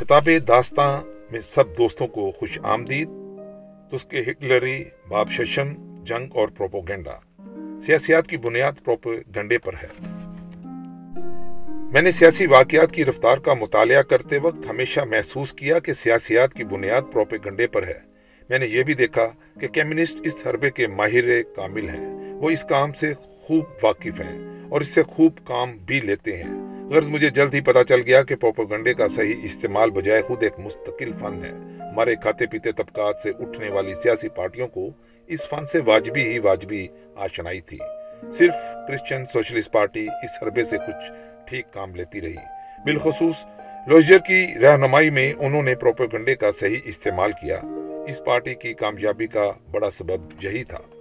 کتاب داستان میں سب دوستوں کو خوش آمدید تو اس کے ہٹلری، باب ششم، جنگ اور پروپوگنڈا۔ سیاسیات کی بنیاد پروپوگنڈے پر ہے۔ میں نے سیاسی واقعات کی رفتار کا مطالعہ کرتے وقت ہمیشہ محسوس کیا کہ سیاسیات کی بنیاد پروپیگنڈے پر ہے۔ میں نے یہ بھی دیکھا کہ کمیونسٹ اس حربے کے ماہر کامل ہیں۔ وہ اس کام سے خوب واقف ہیں اور اس سے خوب کام بھی لیتے ہیں۔ غرض مجھے جلد ہی پتا چل گیا کہ پروپوگنڈے کا صحیح استعمال بجائے خود ایک مستقل فن ہے۔ ہمارے کھاتے پیتے طبقات سے اٹھنے والی سیاسی پارٹیوں کو اس فن سے واجبی ہی واجبی آشنائی تھی۔ صرف کرسچن سوشلسٹ پارٹی اس حربے سے کچھ ٹھیک کام لیتی رہی۔ بالخصوص لوجر کی رہنمائی میں انہوں نے پروپوگنڈے کا صحیح استعمال کیا۔ اس پارٹی کی کامیابی کا بڑا سبب یہی تھا۔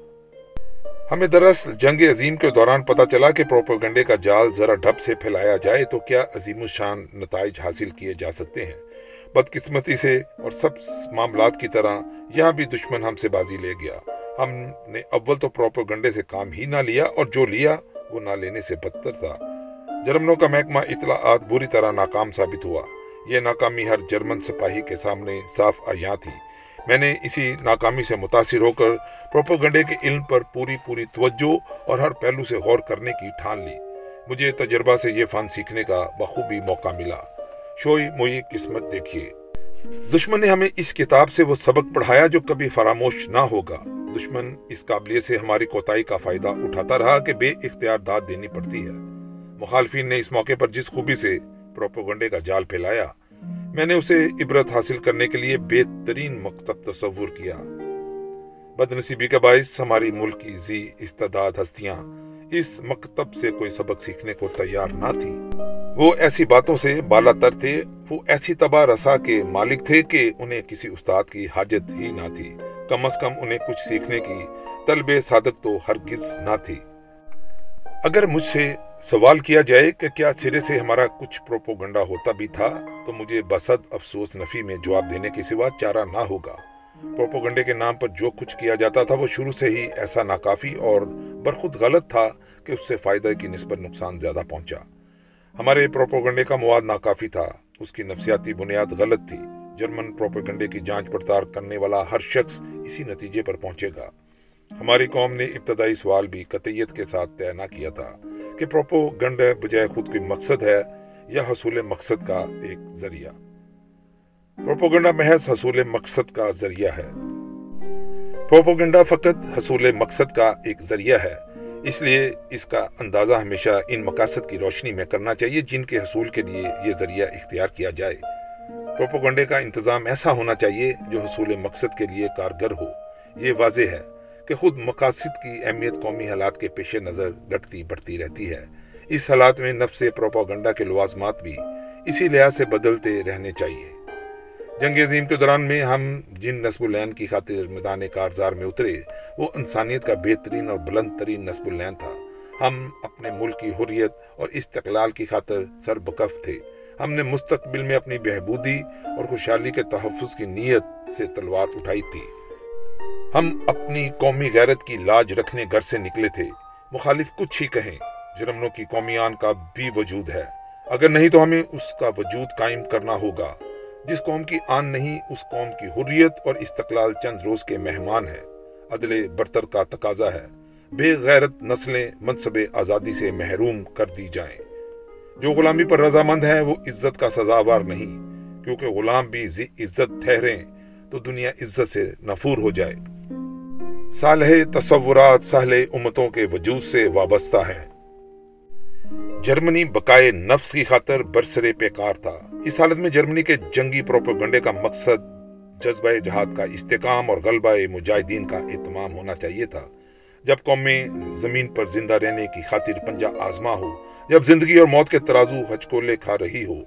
ہمیں دراصل جنگ عظیم کے دوران پتا چلا کہ پروپوگنڈے کا جال ذرا ڈھب سے پھیلایا جائے تو کیا عظیم الشان نتائج حاصل کیے جا سکتے ہیں؟ بدقسمتی سے اور سب معاملات کی طرح، یہاں بھی دشمن ہم سے بازی لے گیا۔ ہم نے اول تو پروپوگنڈے سے کام ہی نہ لیا اور جو لیا، وہ نہ لینے سے بدتر تھا۔ جرمنوں کا محکمہ اطلاعات بری طرح ناکام ثابت ہوا۔ یہ ناکامی ہر جرمن سپاہی کے سامنے صاف آیاں تھی میں نے اسی ناکامی سے متاثر ہو کر پروپوگنڈے کے علم پر پوری پوری توجہ اور ہر پہلو سے غور کرنے کی ٹھان لی۔ مجھے تجربہ سے یہ فن سیکھنے کا بخوبی موقع ملا۔ شوئی موئی قسمت دیکھیے۔ دشمن نے ہمیں اس کتاب سے وہ سبق پڑھایا جو کبھی فراموش نہ ہوگا۔ دشمن اس قابلیت سے ہماری کوتاہی کا فائدہ اٹھاتا رہا کہ بے اختیار داد دینی پڑتی ہے۔ مخالفین نے اس موقع پر جس خوبی سے پروپوگنڈے کا جال پھیلایا میں نے اسے عبرت حاصل کرنے کے لیے بہترین مکتب تصور کیا۔ بد نصیبی کا باعث ہماری ملک کی زی استداد ہستیاں اس مکتب سے کوئی سبق سیکھنے کو تیار نہ تھی وہ ایسی باتوں سے بالا تر تھے، وہ ایسی تباہ رسا کے مالک تھے کہ انہیں کسی استاد کی حاجت ہی نہ تھی۔ کم از کم انہیں کچھ سیکھنے کی طلب صادق تو ہرگز نہ تھی۔ اگر مجھ سے سوال کیا جائے کہ کیا سرے سے ہمارا کچھ پروپوگنڈا ہوتا بھی تھا، تو مجھے بسد افسوس نفی میں جواب دینے کے سوا چارہ نہ ہوگا۔ پروپوگنڈے کے نام پر جو کچھ کیا جاتا تھا، وہ شروع سے ہی ایسا ناکافی اور برخود غلط تھا کہ اس سے فائدہ کی نسبت نقصان زیادہ پہنچا۔ ہمارے پروپوگنڈے کا مواد ناکافی تھا، اس کی نفسیاتی بنیاد غلط تھی۔ جرمن پروپوگنڈے کی جانچ پڑتال کرنے والا ہر شخص اسی نتیجے پر پہنچے گا۔ ہماری قوم نے ابتدائی سوال بھی قطعیت کے ساتھ طے نہ کیا تھا کہ پروپوگنڈ بجائے خود کوئی مقصد ہے یا حصول مقصد کا ایک ذریعہ۔ پروپوگنڈا محض حصول مقصد کا ذریعہ ہے۔ پروپوگنڈا فقط حصول مقصد کا ایک ذریعہ ہے، اس لیے اس کا اندازہ ہمیشہ ان مقاصد کی روشنی میں کرنا چاہیے جن کے حصول کے لیے یہ ذریعہ اختیار کیا جائے۔ پروپوگنڈے کا انتظام ایسا ہونا چاہیے جو حصول مقصد کے لیے کارگر ہو۔ یہ واضح ہے۔ کہ خود مقاصد کی اہمیت قومی حالات کے پیش نظر ڈٹتی بڑھتی رہتی ہے۔ اس حالات میں نفس پروپوگنڈا کے لوازمات بھی اسی لحاظ سے بدلتے رہنے چاہیے۔ جنگ عظیم کے دوران میں ہم جن نصب العین کی خاطر میدان کارزار میں اترے، وہ انسانیت کا بہترین اور بلند ترین نصب العین تھا۔ ہم اپنے ملک کی حریت اور استقلال کی خاطر سر بکف تھے۔ ہم نے مستقبل میں اپنی بہبودی اور خوشحالی کے تحفظ کی نیت سے تلوار اٹھائی تھی۔ ہم اپنی قومی غیرت کی لاج رکھنے گھر سے نکلے تھے۔ مخالف کچھ ہی کہیں، جرمنوں کی قومیان کا بھی وجود ہے۔ اگر نہیں تو ہمیں اس کا وجود قائم کرنا ہوگا۔ جس قوم کی آن نہیں، اس قوم کی حریت اور استقلال چند روز کے مہمان ہے عدل برتر کا تقاضا ہے۔ بے غیرت نسلیں منصب آزادی سے محروم کر دی جائیں۔ جو غلامی پر رضامند ہیں، وہ عزت کا سزاوار نہیں۔ کیونکہ غلام بھی عزت ٹھہریں، تو دنیا عزت سے نفور ہو جائے۔ صالح تصورات سہل امتوں کے وجود سے وابستہ ہے جرمنی بقائے نفس کی خاطر برسر پیکار تھا۔ اس حالت میں جرمنی کے جنگی پروپوگنڈے کا مقصد جذبہ جہاد کا استحکام اور غلبہ مجاہدین کا اہتمام ہونا چاہیے تھا۔ جب قومیں زمین پر زندہ رہنے کی خاطر پنجہ آزما ہو، جب زندگی اور موت کے ترازو ہچکولے کھا رہی ہو،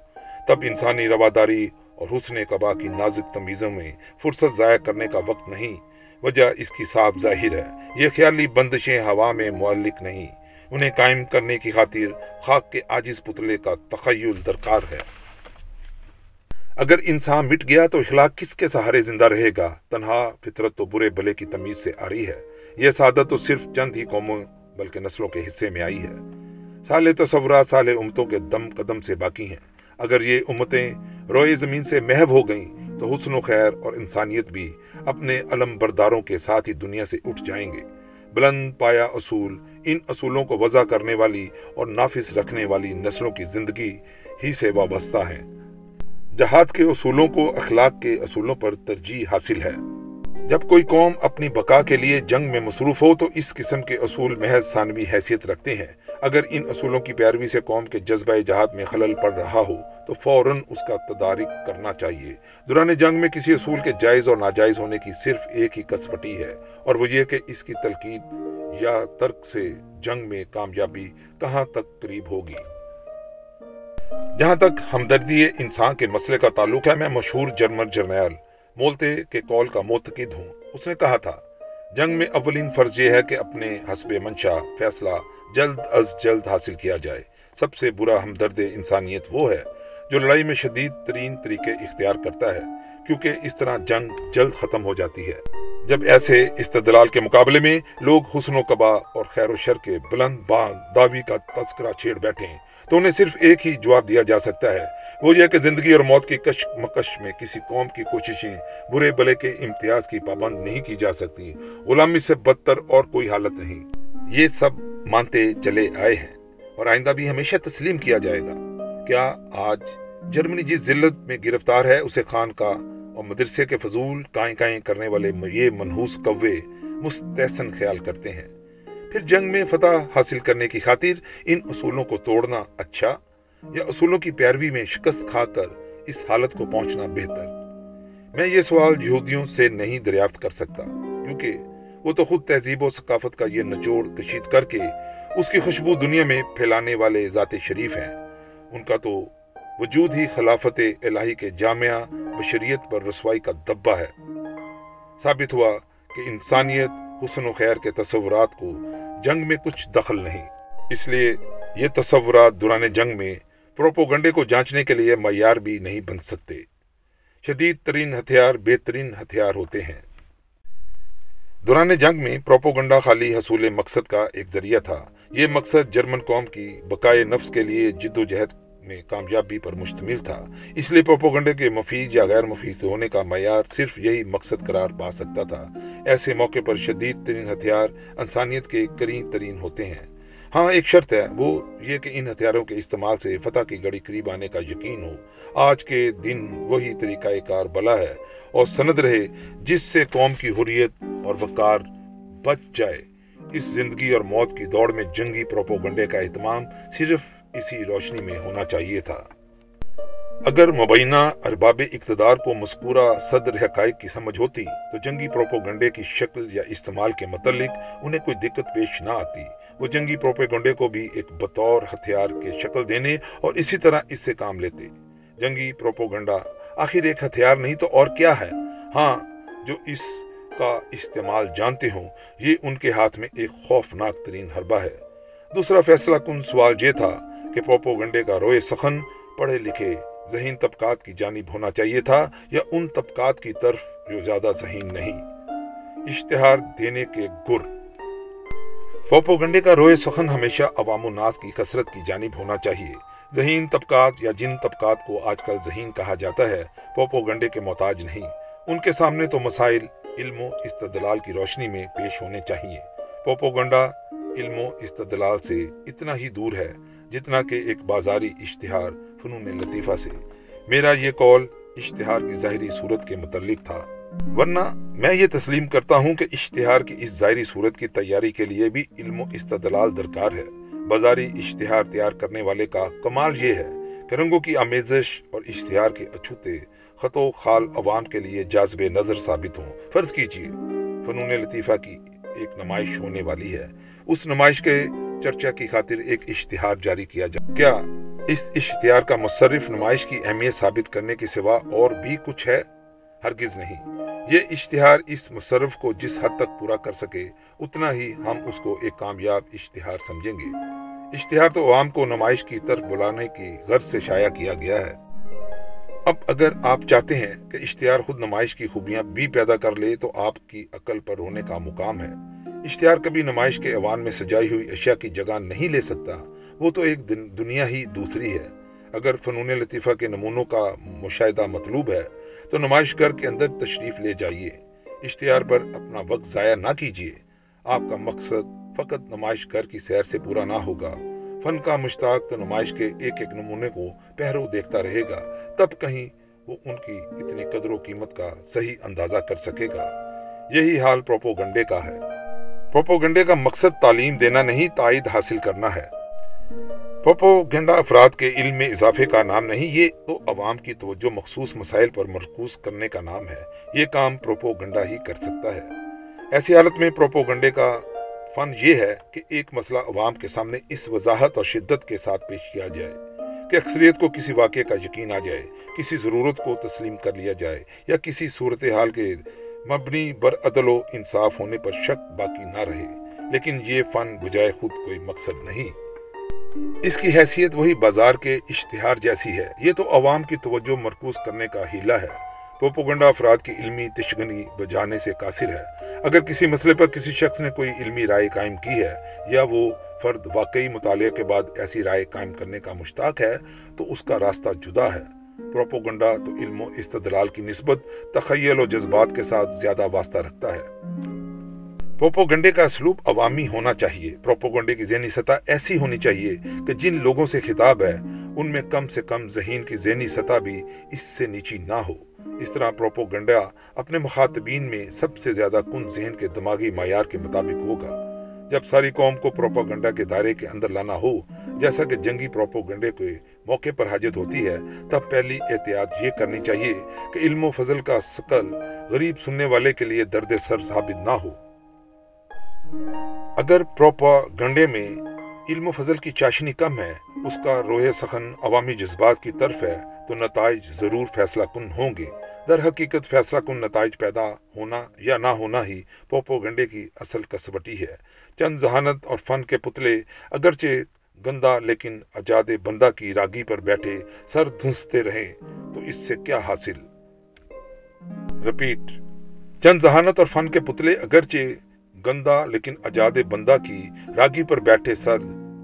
تب انسانی رواداری اور حسن قبا کی نازک تمیزوں میں فرصت ضائع کرنے کا وقت نہیں۔ وجہ اس کی صاف ظاہر ہے۔ یہ خیالی بندشیں ہوا میں معلق نہیں۔ انہیں قائم کرنے کی خاطر خاک کے آجز پتلے کا تخیل درکار ہے۔ اگر انسان مٹ گیا تو اخلاق کس کے سہارے زندہ رہے گا؟ تنہا، فطرت تو برے بلے کی تمیز سے آ رہی ہے۔ یہ سعادت تو صرف چند ہی قوموں، بلکہ نسلوں کے حصے میں آئی ہے۔ سال تصورات، سال امتوں کے دم قدم سے باقی ہیں۔ اگر یہ امتیں روئے زمین سے محو ہو گئیں تو حسن و خیر اور انسانیت بھی اپنے علم برداروں کے ساتھ ہی دنیا سے اٹھ جائیں گے۔ بلند پایا اصول، ان اصولوں کو وضع کرنے والی اور نافذ رکھنے والی نسلوں کی زندگی ہی سے وابستہ ہے۔ جہاد کے اصولوں کو اخلاق کے اصولوں پر ترجیح حاصل ہے۔ جب کوئی قوم اپنی بقا کے لیے جنگ میں مصروف ہو تو اس قسم کے اصول محض ثانوی حیثیت رکھتے ہیں۔ اگر ان اصولوں کی پیروی سے قوم کے جذبہ جہاد میں خلل پڑ رہا ہو تو فوراً اس کا تدارک کرنا چاہیے۔ دوران جنگ میں کسی اصول کے جائز اور ناجائز ہونے کی صرف ایک ہی کسپٹی ہے اور وہ یہ کہ اس کی تلقید یا ترک سے جنگ میں کامیابی کہاں تک قریب ہوگی۔ جہاں تک ہمدردی انسان کے مسئلے کا تعلق ہے، میں مشہور جرمن جرنیل مولتے کے کال کا موتقد ہوں اس نے کہا تھا، جنگ میں اولین فرض یہ ہے کہ اپنے حسب منشا فیصلہ جلد از جلد حاصل کیا جائے۔ سب سے برا ہمدرد انسانیت وہ ہے جو لڑائی میں شدید ترین طریقے اختیار کرتا ہے، کیونکہ اس طرح جنگ جلد ختم ہو جاتی ہے۔ جب ایسے استدلال کے مقابلے میں لوگ حسن و قبا اور خیر و شر کے بلند بانگ دعوی کا تذکرہ چھیڑ بیٹھے تو انہیں صرف ایک ہی جواب دیا جا سکتا ہے۔ وہ یہ کہ زندگی اور موت کی کش مکش میں کسی قوم کی کوششیں برے بلے کے امتیاز کی پابند نہیں کی جا سکتی۔ غلامی سے بدتر اور کوئی حالت نہیں۔ یہ سب مانتے چلے آئے ہیں اور آئندہ بھی ہمیشہ تسلیم کیا جائے گا۔ کیا آج جرمنی جس ذلت میں گرفتار ہے، اسے خان کا اور مدرسے کے فضول کائیں کائیں کرنے والے یہ منحوس کوے مستحسن خیال کرتے ہیں۔ پھر جنگ میں فتح حاصل کرنے کی خاطر ان اصولوں کو توڑنا اچھا یا اصولوں کی پیروی میں شکست کھا کر اس حالت کو پہنچنا بہتر؟ میں یہ سوال یہودیوں سے نہیں دریافت کر سکتا، کیونکہ وہ تو خود تہذیب و ثقافت کا یہ نچوڑ کشید کر کے اس کی خوشبو دنیا میں پھیلانے والے ذات شریف ہیں۔ ان کا تو وجود ہی خلافت الہی کے جامعہ بشریت پر رسوائی کا دبا ہے۔ ثابت ہوا کہ انسانیت حسن و خیر کے تصورات کو جنگ میں کچھ دخل نہیں۔ اس لیے یہ تصورات دوران جنگ میں پروپوگنڈے کو جانچنے کے لیے معیار بھی نہیں بن سکتے۔ شدید ترین ہتھیار، بہترین ہتھیار ہوتے ہیں۔ دوران جنگ میں پروپوگنڈا خالی حصول مقصد کا ایک ذریعہ تھا۔ یہ مقصد جرمن قوم کی بقائے نفس کے لیے جد و جہد میں کامیابی پر مشتمل تھا۔ اس لیے پروپوگنڈے کے مفید یا غیر مفید ہونے کا معیار صرف یہی مقصد قرار پا سکتا تھا۔ ایسے موقع پر شدید ترین ہتھیار انسانیت کے کرین ترین ہوتے ہیں۔ ہاں ایک شرط ہے، وہ یہ کہ ان ہتھیاروں کے استعمال سے فتح کی گڑی قریب آنے کا یقین ہو۔ آج کے دن وہی طریقہ کار بلا ہے اور سند رہے، جس سے قوم کی حریت اور وقار بچ جائے۔ اس زندگی اور موت کی دوڑ میں جنگی پروپوگنڈے کا اہتمام صرف اسی روشنی میں ہونا چاہیے تھا۔ اگر مبینہ ارباب اقتدار کو مذکورہ صدر حقائق کی سمجھ ہوتی، تو جنگی پروپوگنڈے کی شکل یا استعمال کے متعلق انہیں کوئی دقت پیش نہ آتی۔ وہ جنگی پروپوگنڈے کو بھی ایک بطور ہتھیار کے شکل دینے اور اسی طرح اس سے کام لیتے۔ جنگی پروپوگنڈا آخر ایک ہتھیار نہیں تو اور کیا ہے؟ ہاں جو اس کا استعمال جانتے ہوں، یہ ان کے ہاتھ میں ایک خوفناک ترین حربہ ہے۔ دوسرا فیصلہ کن سوال یہ تھا کہ پوپو گنڈے کا روئے سخن پڑھے لکھے ذہین طبقات کی جانب ہونا چاہیے تھا یا ان طبقات کی طرف جو زیادہ ذہین نہیں؟ اشتہار دینے کے گر۔ پوپو گنڈے کا روئے سخن ہمیشہ عوام و ناس کی کثرت کی جانب ہونا چاہیے۔ ذہین طبقات یا جن طبقات کو آج کل ذہین کہا جاتا ہے، پوپو گنڈے کے محتاج نہیں۔ ان کے سامنے تو مسائل علم و استدلال کی روشنی میں پیش ہونے چاہیے۔ پوپوگنڈا علم و استدلال سے اتنا ہی دور ہے جتنا کہ ایک بازاری اشتہار فنون لطیفہ سے۔ میرا یہ قول اشتہار کی ظاہری صورت کے متعلق تھا۔ ورنہ میں یہ تسلیم کرتا ہوں کہ اشتہار کی اس ظاہری صورت کی تیاری کے لیے بھی علم و استدلال درکار ہے۔ بازاری اشتہار تیار کرنے والے کا کمال یہ ہے کہ رنگوں کی آمیزش اور اشتہار کے اچھوتے خط و خال عوام کے لیے جازب نظر ثابت ہوں۔ فرض کیجیے، فنون لطیفہ کی ایک نمائش ہونے والی ہے۔ اس نمائش کے چرچا کی خاطر ایک اشتہار جاری کیا جائے کیا اس اشتہار کا مصرف نمائش کی اہمیت ثابت کرنے کے سوا اور بھی کچھ ہے؟ ہرگز نہیں۔ یہ اشتہار اس مصرف کو جس حد تک پورا کر سکے، اتنا ہی ہم اس کو ایک کامیاب اشتہار سمجھیں گے۔ اشتہار تو عوام کو نمائش کی طرف بلانے کی غرض سے شائع کیا گیا ہے۔ اب اگر آپ چاہتے ہیں کہ اشتہار خود نمائش کی خوبیاں بھی پیدا کر لے تو آپ کی عقل پر ہونے کا مقام ہے۔ اشتہار کبھی نمائش کے ایوان میں سجائی ہوئی اشیاء کی جگہ نہیں لے سکتا، وہ تو ایک دنیا ہی دوسری ہے۔ اگر فنون لطیفہ کے نمونوں کا مشاہدہ مطلوب ہے، تو نمائش گھر کے اندر تشریف لے جائیے۔ اشتہار پر اپنا وقت ضائع نہ کیجیے۔ آپ کا مقصد فقط نمائش گھر کی سیر سے پورا نہ ہوگا۔ فن کا مشتاق تو نمائش کے ایک ایک نمونے کو پہرو دیکھتا رہے گا، تب کہیں وہ ان کی اتنی قدر و قیمت کا صحیح اندازہ کر سکے گا۔ یہی حال پروپو گنڈے کا ہے۔ پروپو گنڈے کا مقصد تعلیم دینا نہیں، تائید حاصل کرنا ہے۔ پوپو گنڈا افراد کے علم میں اضافے کا نام نہیں، یہ تو عوام کی توجہ مخصوص مسائل پر مرکوز کرنے کا نام ہے۔ یہ کام پروپو گنڈا ہی کر سکتا ہے۔ ایسی حالت میں پروپو گنڈے کا فن یہ ہے کہ ایک مسئلہ عوام کے سامنے اس وضاحت اور شدت کے ساتھ پیش کیا جائے، کہ اکثریت کو کسی واقعے کا یقین آ جائے، کسی ضرورت کو تسلیم کر لیا جائے، یا کسی صورتحال کے مبنی بر عدل و انصاف ہونے پر شک باقی نہ رہے۔ لیکن یہ فن بجائے خود کوئی مقصد نہیں۔ اس کی حیثیت وہی بازار کے اشتہار جیسی ہے۔ یہ تو عوام کی توجہ مرکوز کرنے کا ہیلا ہے۔ پوپوگنڈا افراد کی علمی تشگنی بجانے سے قاصر ہے۔ اگر کسی مسئلے پر کسی شخص نے کوئی علمی رائے قائم کی ہے یا وہ فرد واقعی مطالعے کے بعد ایسی رائے قائم کرنے کا مشتاق ہے، تو اس کا راستہ جدا ہے۔ پروپوگنڈا تو علم و استدلال کی نسبت تخیل و جذبات کے ساتھ زیادہ واسطہ رکھتا ہے۔ پوپو گنڈے کا اسلوب عوامی ہونا چاہیے۔ پروپو گنڈے کی ذہنی سطح ایسی ہونی چاہیے کہ جن لوگوں سے خطاب ہے، ان میں کم سے کم ذہین کی ذہنی سطح بھی اس سے نیچی نہ ہو۔ اس طرح پروپو گنڈا اپنے مخاطبین میں سب سے زیادہ کن ذہن کے دماغی معیار کے مطابق ہوگا۔ جب ساری قوم کو پروپو گنڈا کے دائرے کے اندر لانا ہو، جیسا کہ جنگی پروپو گنڈے کے موقع پر حاجت ہوتی ہے، تب پہلی احتیاط یہ کرنی چاہیے کہ علم و فضل کا سکل غریب سننے والے کے لیے درد سر ثابت نہ ہو۔ اگر پروپا گنڈے میں علم و فضل کی چاشنی کم ہے، اس کا روح سخن عوامی جذبات کی طرف ہے۔ تو نتائج ضرور فیصلہ کن ہوں گے۔ در حقیقت فیصلہ کن نتائج پیدا ہونا یا نہ ہونا ہی پوپو گنڈے کی اصل کسبٹی ہے۔ چند ذہانت اور فن کے پتلے اگرچہ گندا لیکن اجاد بندہ کی راگی پر بیٹھے سر دھنستے رہیں تو اس سے کیا حاصل؟ رپیٹ چند ذہانت اور فن کے پتلے اگرچہ گندا لیکن اجاد بندہ کی راگی پر بیٹھے سر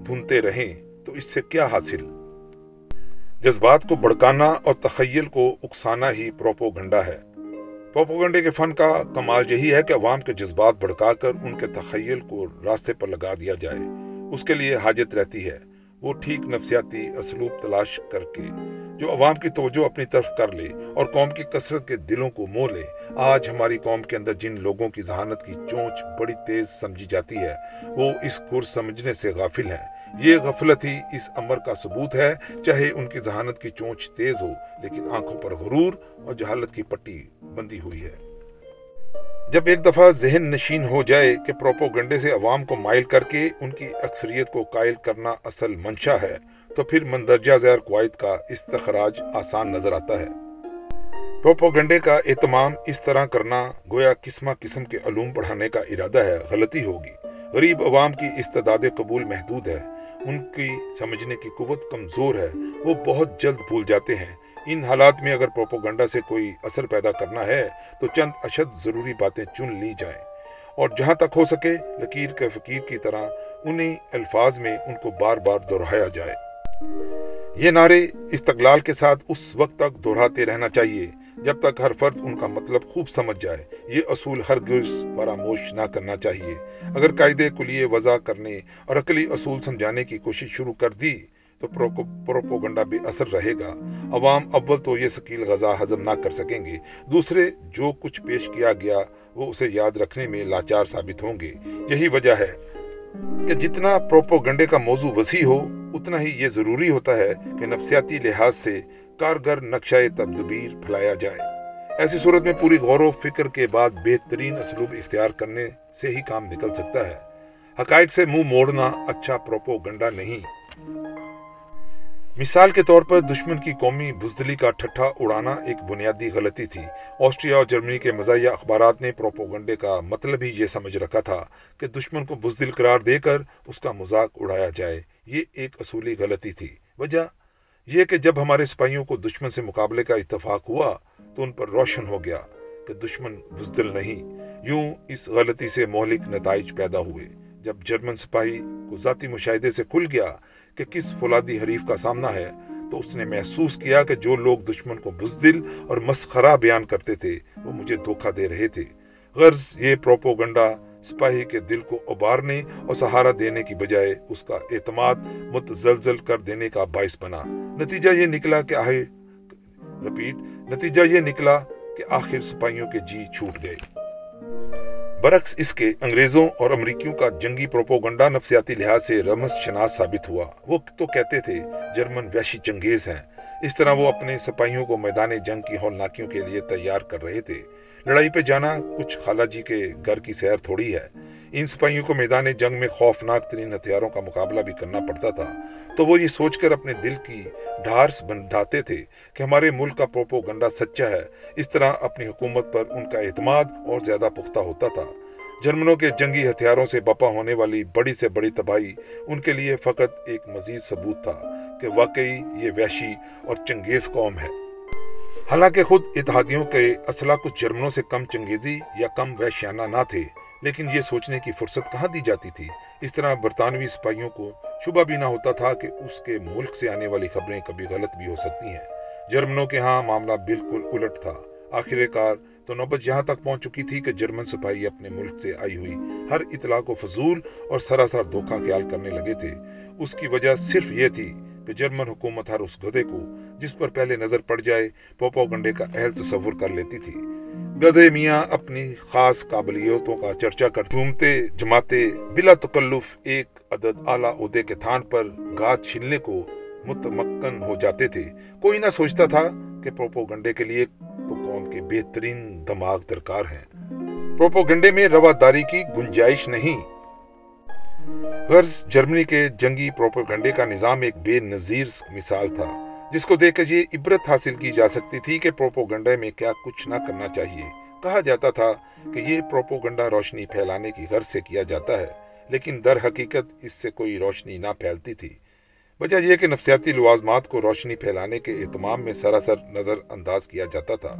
دھنتے رہیں تو اس سے کیا حاصل؟ جذبات کو بڑکانا اور تخیل کو اکسانا ہی پروپو گنڈا ہے۔ پروپو گنڈے کے فن کا کمال یہی ہے کہ عوام کے جذبات بڑکا کر ان کے تخیل کو راستے پر لگا دیا جائے۔ اس کے لیے حاجت رہتی ہے۔ وہ ٹھیک نفسیاتی اسلوب تلاش کر کے، جو عوام کی توجہ اپنی طرف کر لے اور قوم کی کثرت کے دلوں کو مو لے۔ آج ہماری قوم کے اندر جن لوگوں کی ذہانت کی چونچ بڑی تیز سمجھی جاتی ہے، وہ اس کور سمجھنے سے غافل ہیں۔ یہ غفلت ہی اس امر کا ثبوت ہے، چاہے ان کی ذہانت کی چونچ تیز ہو، لیکن آنکھوں پر غرور اور جہالت کی پٹی بندی ہوئی ہے۔ جب ایک دفعہ ذہن نشین ہو جائے کہ پروپو گنڈے سے عوام کو مائل کر کے ان کی اکثریت کو قائل کرنا اصل منشا ہے، تو پھر مندرجہ ذیل قواعد کا استخراج آسان نظر آتا ہے۔ پروپو گنڈے کا اہتمام اس طرح کرنا گویا قسمہ قسم کے علوم پڑھانے کا ارادہ ہے، غلطی ہوگی۔ غریب عوام کی استداد قبول محدود ہے۔ ان کی سمجھنے کی قوت کمزور ہے، وہ بہت جلد بھول جاتے ہیں۔ ان حالات میں اگر پروپوگنڈا سے کوئی اثر پیدا کرنا ہے، تو چند اشد ضروری باتیں چن لی جائیں۔ اور جہاں تک ہو سکے، لکیر کے فقیر کی طرح انہیں الفاظ میں ان کو بار بار دہرایا جائے۔ یہ نعرے استقلال کے ساتھ اس وقت تک دہراتے رہنا چاہیے۔ جب تک ہر فرد ان کا مطلب خوب سمجھ جائے، یہ اصول ہر گرز فراموش نہ کرنا چاہیے۔ اگر قاعدے کلیے وضع کرنے اور عقلی اصول سمجھانے کی کوشش شروع کر دی، تو پروپوگنڈا بھی اثر رہے گا۔ عوام اول تو یہ سکیل غذا ہضم نہ کر سکیں گے۔ دوسرے، جو کچھ پیش کیا گیا، وہ اسے یاد رکھنے میں لاچار ثابت ہوں گے۔ یہی وجہ ہے کہ جتنا پروپوگنڈے کا موضوع وسیع ہو، اتنا ہی یہ ضروری ہوتا ہے کہ نفسیاتی لحاظ سے کارگر نقشہ تبدبیر پھیلایا جائے۔ ایسی صورت میں پوری غور و فکر کے بعد بہترین اسلوب اختیار کرنے سے ہی کام نکل سکتا ہے۔ حقائق سے منہ موڑنا اچھا پروپوگنڈا نہیں۔ مثال کے طور پر دشمن کی قومی بزدلی کا ٹھٹھا اڑانا ایک بنیادی غلطی تھی۔ آسٹریا اور جرمنی کے مزاحیہ اخبارات نے پروپوگنڈے کا مطلب ہی یہ سمجھ رکھا تھا کہ دشمن کو بزدل قرار دے کر اس کا مذاق اڑایا جائے۔ یہ ایک اصولی غلطی تھی۔ وجہ یہ کہ جب ہمارے سپاہیوں کو دشمن سے مقابلے کا اتفاق ہوا تو ان پر روشن ہو گیا کہ دشمن بزدل نہیں، یوں اس غلطی سے مہلک نتائج پیدا ہوئے۔ جب جرمن سپاہی کو ذاتی مشاہدے سے کھل گیا کہ کس فولادی حریف کا سامنا ہے، تو اس نے محسوس کیا کہ جو لوگ دشمن کو بزدل اور مسخرہ بیان کرتے تھے، وہ مجھے دھوکہ دے رہے تھے۔ غرض یہ پروپوگنڈا سپاہی کے دل کو ابارنے اور سہارا دینے کی بجائے اس کا اعتماد متزلزل کر دینے کا باعث بنا۔ نتیجہ یہ نکلا کہ آخر رپیٹ، نتیجہ یہ نکلا کہ آخر سپاہیوں کے جی چھوٹ گئے۔ برعکس اس کے انگریزوں اور امریکیوں کا جنگی پروپوگنڈا نفسیاتی لحاظ سے رمز شناس ثابت ہوا۔ وہ تو کہتے تھے، جرمن ویشی چنگیز ہیں۔ اس طرح وہ اپنے سپاہیوں کو میدان جنگ کی ہولناکیوں کے لیے تیار کر رہے تھے۔ لڑائی پہ جانا کچھ خالہ جی کے گھر کی سیر تھوڑی ہے۔ ان سپاہیوں کو میدان جنگ میں خوفناک ترین ہتھیاروں کا مقابلہ بھی کرنا پڑتا تھا۔ تو وہ یہ سوچ کر اپنے دل کی ڈھارس بندھاتے تھے کہ ہمارے ملک کا پروپو گنڈا سچا ہے۔ اس طرح اپنی حکومت پر ان کا اعتماد اور زیادہ پختہ ہوتا تھا۔ جرمنوں کے جنگی ہتھیاروں سے بپا ہونے والی بڑی سے بڑی تباہی ان کے لیے فقط ایک مزید ثبوت تھا کہ واقعی یہ وحشی اور چنگیز قوم ہے۔ حالانکہ خود اتحادیوں کے اسلحہ کچھ جرمنوں سے کم چنگیزی یا کم وحشیانہ نہ تھے، لیکن یہ سوچنے کی فرصت کہاں دی جاتی تھی؟ اس طرح برطانوی سپاہیوں کو شبہ بھی نہ ہوتا تھا کہ اس کے ملک سے آنے والی خبریں کبھی غلط بھی ہو سکتی ہیں۔ جرمنوں کے ہاں معاملہ بالکل الٹ تھا۔ آخر کار تو نوبت یہاں تک پہنچ چکی تھی کہ جرمن سپاہی اپنے ملک سے آئی ہوئی ہر اطلاع کو فضول اور سراسر دھوکہ خیال کرنے لگے تھے۔ اس کی وجہ صرف یہ تھی کہ جرمن حکومت ہر اس گدے کو جس پر پہلے نظر پڑ جائے پوپو گنڈے کا اہل تصور کر لیتی تھی۔ گدے میاں اپنی خاص قابلیتوں کا چرچا کر جھومتے، جماتے، بلا تکلف ایک عدد اعلیٰ عہدے کے تھان پر گھاس چھلنے کو متمکن ہو جاتے تھے۔ کوئی نہ سوچتا تھا کہ پروپو گنڈے کے لیے تو قوم کے بہترین دماغ درکار ہیں۔ پروپو گنڈے میں رواداری کی گنجائش نہیں غرض جرمنی کے جنگی پروپوگنڈے کا نظام ایک بے نظیر مثال تھا، جس کو دیکھ کر یہ عبرت حاصل کی جا سکتی تھی کہ پروپوگنڈے میں کیا کچھ نہ کرنا چاہیے۔ کہا جاتا تھا کہ یہ پروپوگنڈا روشنی پھیلانے کی غرض سے کیا جاتا ہے، لیکن در حقیقت اس سے کوئی روشنی نہ پھیلتی تھی۔ وجہ یہ کہ نفسیاتی لوازمات کو روشنی پھیلانے کے اہتمام میں سراسر نظر انداز کیا جاتا تھا۔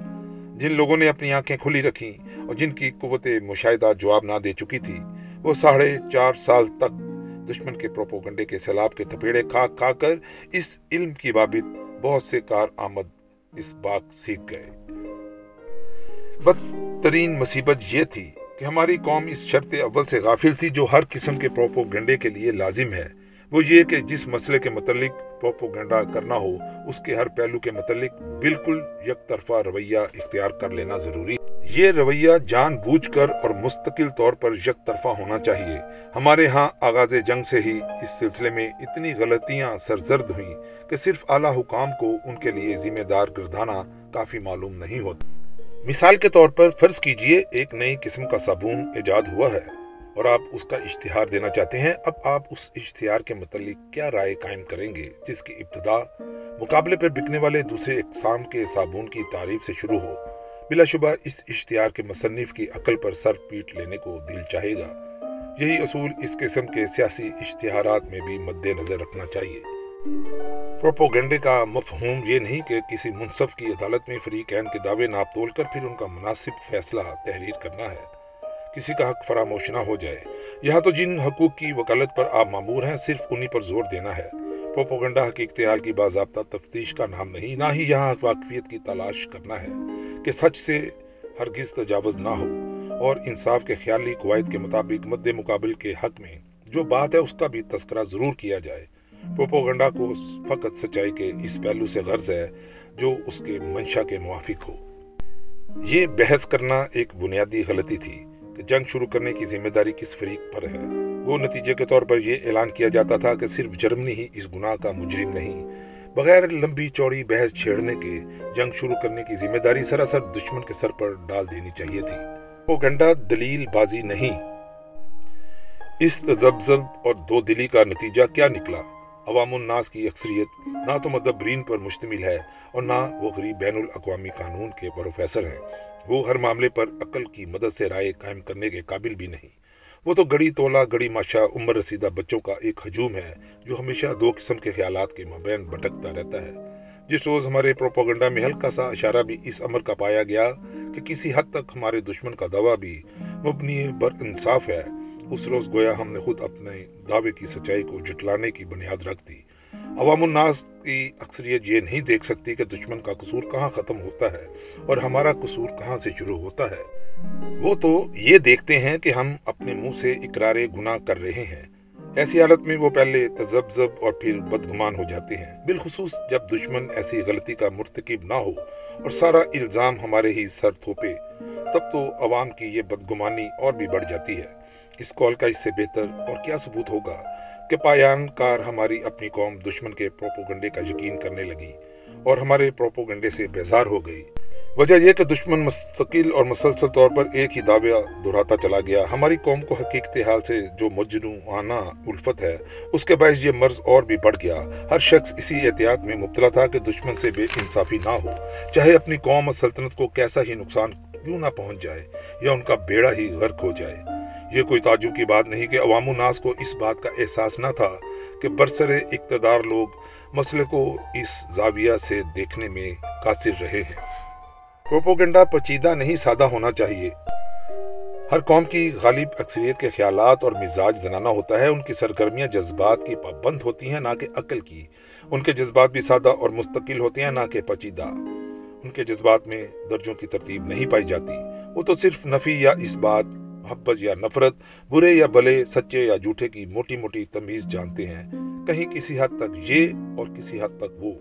جن لوگوں نے اپنی آنکھیں کھلی رکھی اور جن کی قوت مشاہدہ جواب نہ دے چکی تھی وہ ساڑھے چار سال تک دشمن کے پروپوگنڈے کے سیلاب کے تھپیڑے کھا کھا کر اس علم کی بابت بہت سے کار آمد اس باغ سیکھ گئے۔ بدترین مصیبت یہ تھی کہ ہماری قوم اس شرط اول سے غافل تھی جو ہر قسم کے پروپوگنڈے کے لیے لازم ہے۔ وہ یہ کہ جس مسئلے کے متعلق پروپوگنڈا کرنا ہو، اس کے ہر پہلو کے متعلق بالکل یک طرفہ رویہ اختیار کر لینا ضروری یہ رویہ جان بوجھ کر اور مستقل طور پر یک طرفہ ہونا چاہیے۔ ہمارے ہاں آغاز جنگ سے ہی اس سلسلے میں اتنی غلطیاں سرزرد ہوئیں کہ صرف اعلیٰ حکام کو ان کے لیے ذمہ دار گردانا کافی معلوم نہیں ہوتا۔ مثال کے طور پر فرض کیجیے ایک نئی قسم کا صابون ایجاد ہوا ہے اور آپ اس کا اشتہار دینا چاہتے ہیں۔ اب آپ اس اشتہار کے متعلق کیا رائے قائم کریں گے جس کی ابتدا مقابلے پر بکنے والے دوسرے اقسام کے صابون کی تعریف سے شروع ہو؟ بلا شبہ اس اشتہار کے مصنف کی عقل پر سر پیٹ لینے کو دل چاہے گا۔ یہی اصول اس قسم کے سیاسی اشتہارات میں بھی مد نظر رکھنا چاہیے۔ پروپوگنڈے کا مفہوم یہ نہیں کہ کسی منصف کی عدالت میں فریقین کے دعوے ناپ تول کر پھر ان کا مناسب فیصلہ تحریر کرنا ہے۔ کسی کا حق فراموش نہ ہو جائے۔ یہاں تو جن حقوق کی وکالت پر آپ معمور ہیں، صرف انہی پر زور دینا ہے۔ پروپوگنڈا حقیقت حال کی باضابطہ تفتیش کا نام نہیں، نہ ہی یہاں واقفیت کی تلاش کرنا ہے۔ کہ سچ سے ہرگز تجاوز نہ ہو اور انصاف کے خیالی قواعد کے مطابق مد مقابل کے حق میں جو بات ہے اس کا بھی تذکرہ ضرور کیا جائے۔ پروپوگنڈا کو فقط سچائی کے اس پہلو سے غرض ہے جو اس کے منشا کے موافق ہو۔ یہ بحث کرنا ایک بنیادی غلطی تھی کہ جنگ شروع کرنے کی ذمہ داری کس فریق پر ہے۔ وہ نتیجے کے طور پر یہ اعلان کیا جاتا تھا کہ صرف جرمنی ہی اس گناہ کا مجرم نہیں بغیر لمبی چوڑی بحث چھیڑنے کے، جنگ شروع کرنے کی ذمہ داری سراسر دشمن کے سر پر ڈال دینی چاہیے تھی۔ وہ گنڈا، دلیل بازی نہیں۔ اس تزبزب اور دو دلی کا نتیجہ کیا نکلا؟ عوام الناس کی اکثریت نہ تو مدبرین پر مشتمل ہے اور نہ وہ غریب بین الاقوامی قانون کے پروفیسر ہیں۔ وہ ہر معاملے پر عقل کی مدد سے رائے قائم کرنے کے قابل بھی نہیں۔ وہ تو گڑی تولا، گڑی ماشا عمر رسیدہ بچوں کا ایک ہجوم ہے جو ہمیشہ دو قسم کے خیالات کے مابین بھٹکتا رہتا ہے۔ جس روز ہمارے پروپوگنڈا میں ہلکا سا اشارہ بھی اس امر کا پایا گیا کہ کسی حد تک ہمارے دشمن کا دعویٰ بھی مبنی بر انصاف ہے۔ اس روز گویا ہم نے خود اپنے دعوے کی سچائی کو جٹلانے کی بنیاد رکھ دی۔ عوام الناس کی اکثریت یہ نہیں دیکھ سکتی کہ دشمن کا قصور کہاں ختم ہوتا ہے اور ہمارا قصور کہاں سے شروع ہوتا ہے۔ وہ تو یہ دیکھتے ہیں کہ ہم اپنے منہ سے اقرار گناہ کر رہے ہیں۔ ایسی حالت میں وہ پہلے تذبذب اور پھر بدگمان ہو جاتے ہیں۔ بالخصوص جب دشمن ایسی غلطی کا مرتکب نہ ہو اور سارا الزام ہمارے ہی سر تھوپے، تب تو عوام کی یہ بدگمانی اور بھی بڑھ جاتی ہے۔ اس کال کا اس سے بہتر اور کیا ثبوت ہوگا؟ کہ پایان کار ہماری اپنی قوم دشمن کے پروپوگنڈے کا یقین کرنے لگی اور ہمارے پروپوگنڈے سے بیزار ہو گئی۔ وجہ یہ کہ دشمن مستقل اور مسلسل طور پر ایک ہی دعویٰ دہراتا چلا گیا۔ ہماری قوم کو حقیقت حال سے جو مجنو آنا الفت ہے، اس کے باعث یہ مرض اور بھی بڑھ گیا۔ ہر شخص اسی احتیاط میں مبتلا تھا کہ دشمن سے بے انصافی نہ ہو۔ چاہے اپنی قوم اور سلطنت کو کیسا ہی نقصان کیوں نہ پہنچ جائے، یا ان کا بیڑا ہی غرق ہو جائے۔ یہ کوئی تعجب کی بات نہیں کہ عوام الناس کو اس بات کا احساس نہ تھا کہ برسر اقتدار لوگ مسئلے کو اس زاویہ سے دیکھنے میں قاصر رہے ہیں۔ پروپوگنڈا پچیدہ نہیں سادہ ہونا چاہیے۔ ہر قوم کی غالب اکثریت کے خیالات اور مزاج زنانہ ہوتا ہے۔ ان کی سرگرمیاں جذبات کی پابند ہوتی ہیں، نہ کہ عقل کی۔ ان کے جذبات بھی سادہ اور مستقل ہوتے ہیں، نہ کہ پچیدہ ان کے جذبات میں درجوں کی ترتیب نہیں پائی جاتی۔ وہ تو صرف نفی یا اس بات محبت یا نفرت، برے یا بلے سچے یا جھوٹے کی موٹی موٹی تمیز جانتے ہیں۔ کہیں کسی حد تک یہ اور کسی حد تک وہ۔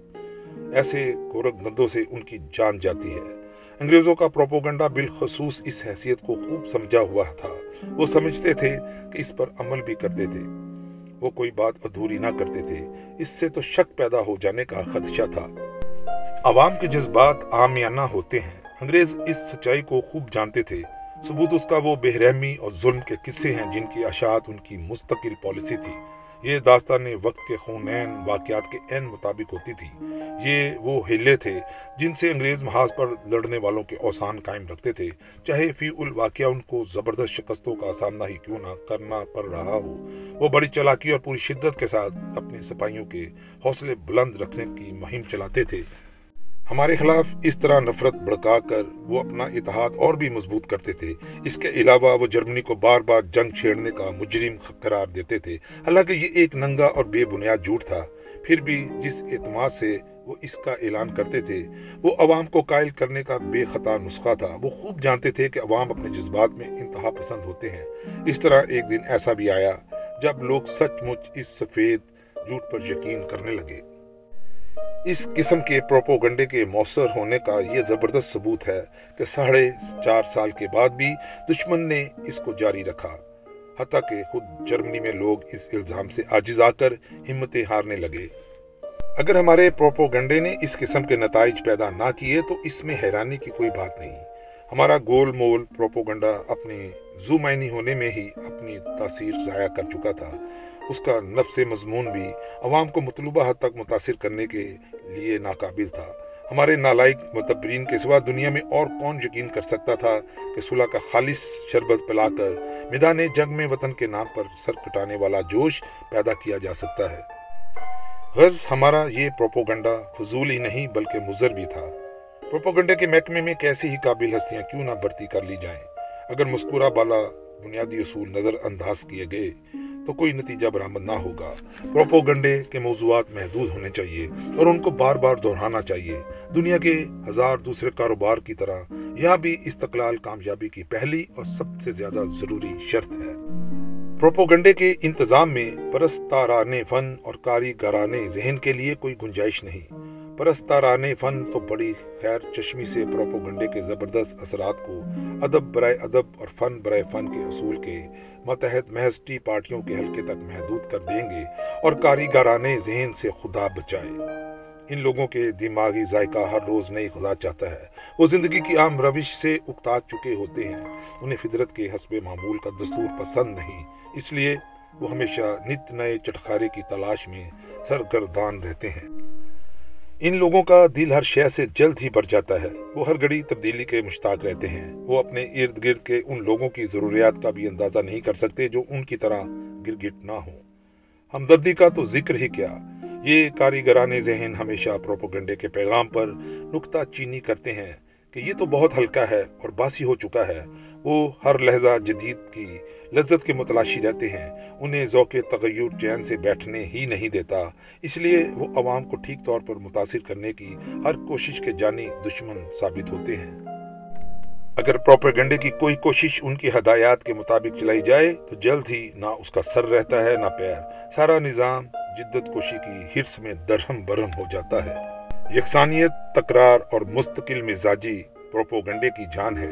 ایسے گورک نندوں سے ان کی جان جاتی ہے۔ انگریزوں کا پروپوگنڈا بالخصوص اس حیثیت کو خوب سمجھا ہوا تھا۔ وہ سمجھتے تھے کہ اس پر عمل بھی کرتے تھے۔ وہ کوئی بات ادھوری نہ کرتے تھے۔ اس سے تو شک پیدا ہو جانے کا خدشہ تھا۔ عوام کے جذبات آمیانہ ہوتے ہیں۔ انگریز اس سچائی کو خوب جانتے تھے۔ ثبوت اس کا وہ بے رحمی اور ظلم کے قصے ہیں جن کی اشاعت ان کی مستقل پالیسی تھی۔ یہ داستان وقت کے خونین واقعات کے عین مطابق ہوتی تھی۔ یہ وہ ہلے تھے جن سے انگریز محاذ پر لڑنے والوں کے اوسان قائم رکھتے تھے۔ چاہے فی الواقعہ ان کو زبردست شکستوں کا سامنا ہی کیوں نہ کرنا پڑ رہا ہو، وہ بڑی چلاکی اور پوری شدت کے ساتھ اپنے سپاہیوں کے حوصلے بلند رکھنے کی مہم چلاتے تھے۔ ہمارے خلاف اس طرح نفرت بڑکا کر وہ اپنا اتحاد اور بھی مضبوط کرتے تھے۔ اس کے علاوہ وہ جرمنی کو بار بار جنگ چھیڑنے کا مجرم قرار دیتے تھے۔ حالانکہ یہ ایک ننگا اور بے بنیاد جھوٹ تھا۔ پھر بھی جس اعتماد سے وہ اس کا اعلان کرتے تھے، وہ عوام کو قائل کرنے کا بے خطا نسخہ تھا۔ وہ خوب جانتے تھے کہ عوام اپنے جذبات میں انتہا پسند ہوتے ہیں۔ اس طرح ایک دن ایسا بھی آیا جب لوگ سچ مچ اس سفید جھوٹ پر یقین کرنے لگے۔ اس قسم کے پروپوگنڈے کے مؤثر ہونے کا یہ زبردست ثبوت ہے کہ ساڑھے چار سال کے بعد بھی دشمن نے اس کو جاری رکھا۔ حتیٰ کہ خود جرمنی میں لوگ اس الزام سے آجز آ کر ہمتیں ہارنے لگے۔ اگر ہمارے پروپوگنڈے نے اس قسم کے نتائج پیدا نہ کیے تو اس میں حیرانی کی کوئی بات نہیں۔ ہمارا گول مول پروپوگنڈا اپنے زومائنی ہونے میں ہی اپنی تاثیر ضائع کر چکا تھا۔ اس کا نفس مضمون بھی عوام کو مطلوبہ حد تک متاثر کرنے کے لیے ناقابل تھا۔ ہمارے نالائق متبرین کے سوا دنیا میں اور کون یقین کر سکتا تھا کہ صلح کا خالص شربت پلا کر میدان جنگ میں وطن کے نام پر سر کٹانے والا جوش پیدا کیا جا سکتا ہے۔ غرض ہمارا یہ پروپوگنڈا فضول ہی نہیں بلکہ مضر بھی تھا۔ پروپوگنڈے کے محکمے میں کیسی ہی قابل ہستیاں کیوں نہ بھرتی کر لی جائیں۔ اگر مسکورہ بالا بنیادی اصول نظر انداز کیے گئے تو کوئی نتیجہ برآمد نہ ہوگا۔ پروپوگنڈے کے موضوعات محدود ہونے چاہیے اور ان کو بار بار دہرانا چاہیے۔ دنیا کے ہزار دوسرے کاروبار کی طرح یہاں بھی استقلال کامیابی کی پہلی اور سب سے زیادہ ضروری شرط ہے۔ پروپوگنڈے کے انتظام میں پرستاران فن اور کاریگران ذہن کے لیے کوئی گنجائش نہیں۔ پرستاران فن تو بڑی خیر چشمی سے پروپوگنڈے کے زبردست اثرات کو ادب برائے ادب اور فن برائے فن کے اصول کے متحد محض ٹی پارٹیوں کے حلقے تک محدود کر دیں گے اور کاریگران ذہن سے خدا بچائے۔ ان لوگوں کے دماغی ذائقہ ہر روز نئی خدا چاہتا ہے۔ وہ زندگی کی عام روش سے اکتا چکے ہوتے ہیں۔ انہیں فطرت کے حسب معمول کا دستور پسند نہیں۔ اس لیے وہ ہمیشہ نت نئے چٹخارے کی تلاش میں سرگردان رہتے ہیں۔ ان لوگوں کا دل ہر شے سے جلد ہی بڑھ جاتا ہے۔ وہ ہر گھڑی تبدیلی کے مشتاق رہتے ہیں۔ وہ اپنے ارد گرد کے ان لوگوں کی ضروریات کا بھی اندازہ نہیں کر سکتے جو ان کی طرح گرگٹ نہ ہوں۔ ہمدردی کا تو ذکر ہی کیا۔ یہ کاریگران ذہن ہمیشہ پروپوگنڈے کے پیغام پر نکتہ چینی کرتے ہیں کہ یہ تو بہت ہلکا ہے اور باسی ہو چکا ہے۔ وہ ہر لہجہ جدید کی لذت کے متلاشی رہتے ہیں۔ انہیں ذوق تغیر چین سے بیٹھنے ہی نہیں دیتا۔ اس لیے وہ عوام کو ٹھیک طور پر متاثر کرنے کی ہر کوشش کے جانی دشمن ثابت ہوتے ہیں۔ اگر پروپیگنڈے کی کوئی کوشش ان کی ہدایات کے مطابق چلائی جائے تو جلد ہی نہ اس کا سر رہتا ہے نہ پیر۔ سارا نظام جدت کوشی کی ہرس میں درہم برہم ہو جاتا ہے۔ یکسانیت، تکرار اور مستقل مزاجی پروپوگنڈے کی جان ہے۔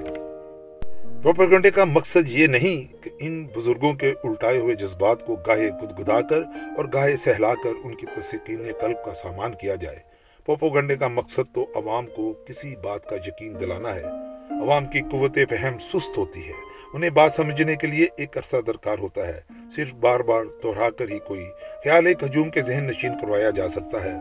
پروپوگنڈے کا مقصد یہ نہیں کہ ان بزرگوں کے الٹائے ہوئے جذبات کو گاہے گدگدا کر اور گاہے سہلا کر ان کی تسکین قلب کا سامان کیا جائے۔ پروپوگنڈے کا مقصد تو عوام کو کسی بات کا یقین دلانا ہے۔ عوام کی قوت فہم سست ہوتی ہے۔ انہیں بات سمجھنے کے لیے ایک عرصہ درکار ہوتا ہے۔ صرف بار بار دہرا کر ہی کوئی خیال ایک ہجوم کے ذہن نشین کروایا جا سکتا ہے۔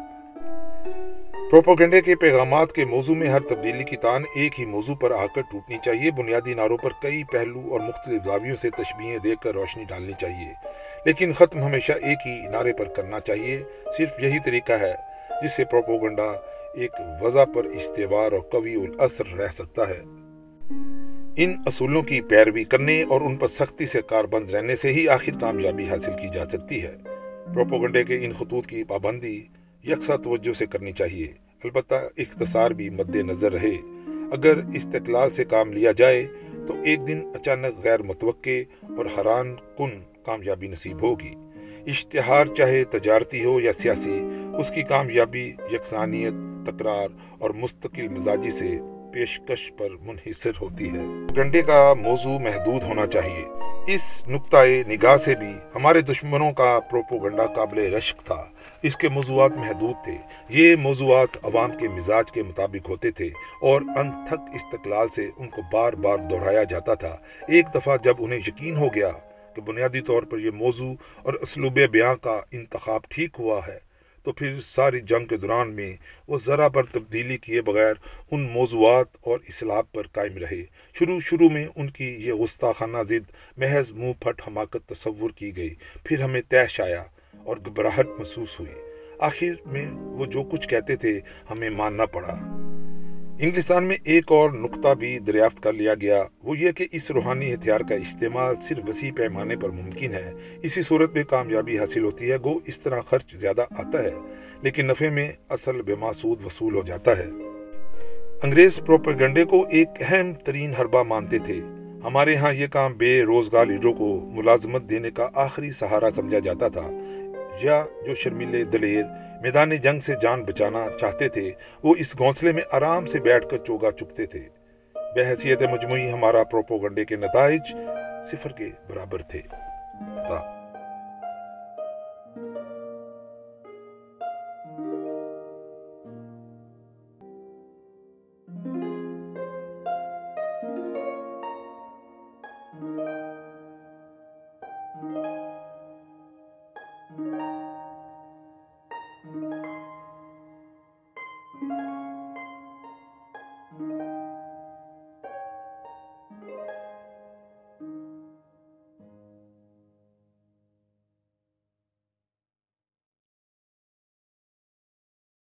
پروپوگنڈے کے پیغامات کے موضوع میں ہر تبدیلی کی تان ایک ہی موضوع پر آ کر ٹوٹنی چاہیے۔ بنیادی ناروں پر کئی پہلو اور مختلف زاویوں سے تشبیہیں دیکھ کر روشنی ڈالنی چاہیے۔ لیکن ختم ہمیشہ ایک ہی نعرے پر کرنا چاہیے۔ صرف یہی طریقہ ہے جس سے پروپوگنڈا ایک وضع پر استوار اور قوی الاثر رہ سکتا ہے۔ ان اصولوں کی پیروی کرنے اور ان پر سختی سے کاربند رہنے سے ہی آخر کامیابی حاصل کی جا سکتی ہے۔ پروپوگنڈے کے ان خطوط کی پابندی یکساں توجہ سے کرنی چاہیے۔ البتہ اختصار بھی مد نظر رہے۔ اگر استقلال سے کام لیا جائے تو ایک دن اچانک غیر متوقع اور حران کن کامیابی نصیب ہوگی۔ اشتہار چاہے تجارتی ہو یا سیاسی، اس کی کامیابی یکسانیت، تکرار اور مستقل مزاجی سے پیشکش پر منحصر ہوتی ہے۔ گنڈے کا موضوع محدود ہونا چاہیے۔ اس نقطۂ نگاہ سے بھی ہمارے دشمنوں کا پروپوگنڈا قابل رشک تھا۔ اس کے موضوعات محدود تھے۔ یہ موضوعات عوام کے مزاج کے مطابق ہوتے تھے اور انتھک استقلال سے ان کو بار بار دہرایا جاتا تھا۔ ایک دفعہ جب انہیں یقین ہو گیا کہ بنیادی طور پر یہ موضوع اور اسلوب بیاں کا انتخاب ٹھیک ہوا ہے تو پھر ساری جنگ کے دوران میں وہ ذرا پر تبدیلی کیے بغیر ان موضوعات اور اصلاح پر قائم رہے۔ شروع شروع میں ان کی یہ غستاخانہ ضد محض منہ پھٹ حماقت تصور کی گئی، پھر ہمیں تیش آیا اور گھبراہٹ محسوس ہوئی۔ آخر میں وہ جو کچھ کہتے تھے ہمیں ماننا پڑا۔ انگلستان میں ایک اور نقطہ بھی دریافت کر لیا گیا، وہ یہ کہ اس روحانی ہتھیار کا استعمال صرف وسیع پیمانے پر ممکن ہے، اسی صورت میں کامیابی حاصل ہوتی ہے، گو اس طرح خرچ زیادہ آتا ہے، لیکن نفع میں اصل بے سود وصول ہو جاتا ہے۔ انگریز پروپیگنڈے کو ایک اہم ترین حربہ مانتے تھے۔ ہمارے ہاں یہ کام بے روزگار لیڈروں کو ملازمت دینے کا آخری سہارا سمجھا جاتا تھا، یا جو شرمیلے دلیر میدان جنگ سے جان بچانا چاہتے تھے، وہ اس گھونسلے میں آرام سے بیٹھ کر چوگا چپتے تھے۔ بے حیثیت مجموعی ہمارا پروپوگنڈے کے نتائج صفر کے برابر تھے۔